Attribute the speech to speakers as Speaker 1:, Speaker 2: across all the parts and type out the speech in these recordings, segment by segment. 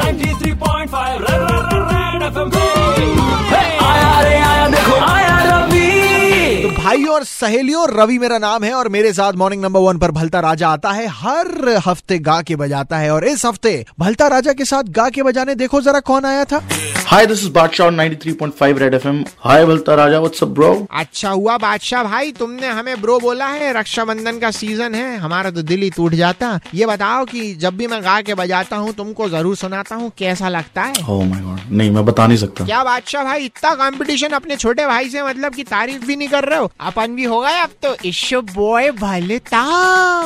Speaker 1: 93.5
Speaker 2: और सहेलियों रवि मेरा नाम है और मेरे साथ मॉर्निंग नंबर वन पर भलता राजा आता है हर हफ़्ते गा के बजाता है और इस हफ़्ते भलता राजा के साथ गा के बजाने देखो जरा कौन आया था
Speaker 3: this is Badshaw on 93.5 Red FM. Hi, Valta Raja. What's up, bro?
Speaker 4: अच्छा हुआ बादशाह भाई तुमने हमें ब्रो बोला है रक्षाबंधन का सीज़न है हमारा तो दिल ही टूट जाता ये बताओ कि जब भी मैं गा के बजाता हूँ तुमको ज़रूर सुनाता हूँ कैसा लगता है
Speaker 3: Oh my god. नहीं मैं बता नहीं सकता
Speaker 4: क्या बादशाह भाई इतना कंपटीशन अपने छोटे भाई से मतलब की तारीफ़ भी नहीं कर रहे हो अपन भी हो गए अब तो। इश्यो बॉय भलता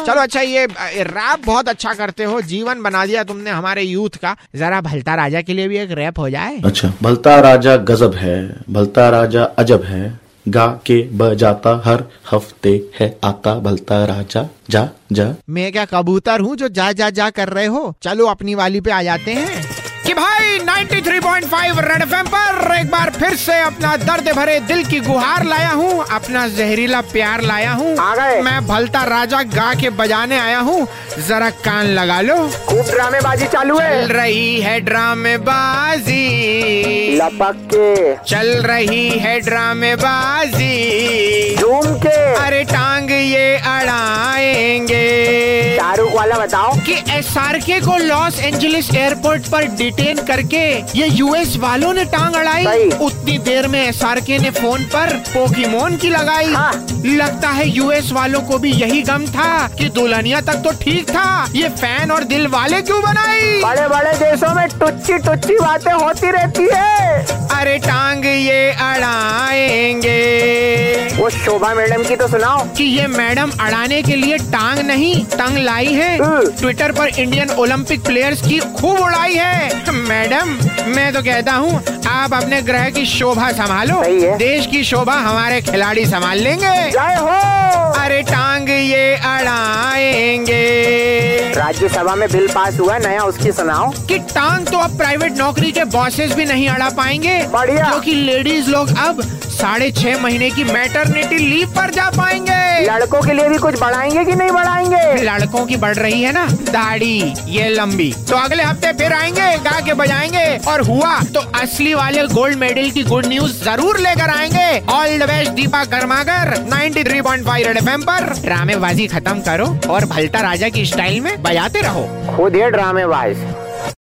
Speaker 4: चलो अच्छा ये रैप बहुत अच्छा करते हो। जीवन बना दिया तुमने हमारे यूथ का। जरा भलता राजा के लिए भी एक रैप हो जाए।
Speaker 3: अच्छा भलता राजा गजब है भलता राजा अजब है। गा के बजाता हर हफ़्ते है आता भलता राजा जा जा।
Speaker 4: मैं क्या कबूतर हूँ जो जा जा जा कर रहे हो? चलो अपनी वाली पे आ जाते हैं। कि भाई 93.5 रेड एफएम पर एक बार फिर से अपना दर्द भरे दिल की गुहार लाया हूँ अपना जहरीला प्यार लाया हूँ। मैं भलता राजा गा के बजाने आया हूँ जरा कान लगा लो।
Speaker 5: खूब ड्रामेबाजी चालू है।
Speaker 4: चल रही है ड्रामेबाजी।
Speaker 5: लपक के।
Speaker 4: चल रही है ड्रामेबाजी।
Speaker 5: वाला बताओ।
Speaker 4: कि एसआरके को लॉस एंजलिस एयरपोर्ट पर डिटेन करके ये यूएस वालों ने टांग अड़ाई। उतनी देर में एसआरके ने फ़ोन पर पोकीमोन की लगाई।
Speaker 5: हाँ।
Speaker 4: लगता है यूएस वालों को भी यही गम था कि दुल्हनिया तक तो ठीक था। ये फ़ैन और दिल वाले क्यों बनाई?
Speaker 5: बड़े बड़े देशों में टुच्ची टुच्ची बातें होती रहती है।
Speaker 4: अरे टांग ये अड़ाएँगे।
Speaker 5: वो शोभा मैडम की तो सुनाओ।
Speaker 4: कि ये मैडम अड़ाने के लिए टांग नहीं टंग लाई है। ट्विटर पर इंडियन ओलंपिक प्लेयर्स की खूब उड़ाई है। मैडम मैं तो कहता हूँ आप अपने ग्रह की शोभा संभालो। देश की शोभा हमारे खिलाड़ी संभाल लेंगे।
Speaker 5: जय हो!
Speaker 4: अरे टांग ये अड़ाएँगे।
Speaker 5: राज्यसभा में बिल पास हुआ नया उसकी सुनाओ।
Speaker 4: कि टांग तो अब प्राइवेट नौकरी के बॉसेस भी नहीं अड़ा पाएँगे।
Speaker 5: बढ़िया।
Speaker 4: क्योंकि लेडीज़ लोग अब साढ़े छह महीने की मैटरनिटी लीव पर जा पाएँगे।
Speaker 5: लड़कों के लिए भी कुछ बढ़ाएँगे कि नहीं बढ़ाएँगे?
Speaker 4: लड़कों की बढ़ रही है ना दाढ़ी ये लंबी। तो अगले हफ़्ते फिर आएँगे गा के बजाएँगे। और हुआ तो असली वाले गोल्ड मेडल की गुड न्यूज़ ज़रूर लेकर आएँगे। All the best Deepa Karmakar 93.5 Red FM पर। ड्रामेबाजी खत्म करो और भलता राजा की स्टाइल में बजाते रहो।
Speaker 5: खुद ये ड्रामेबाज।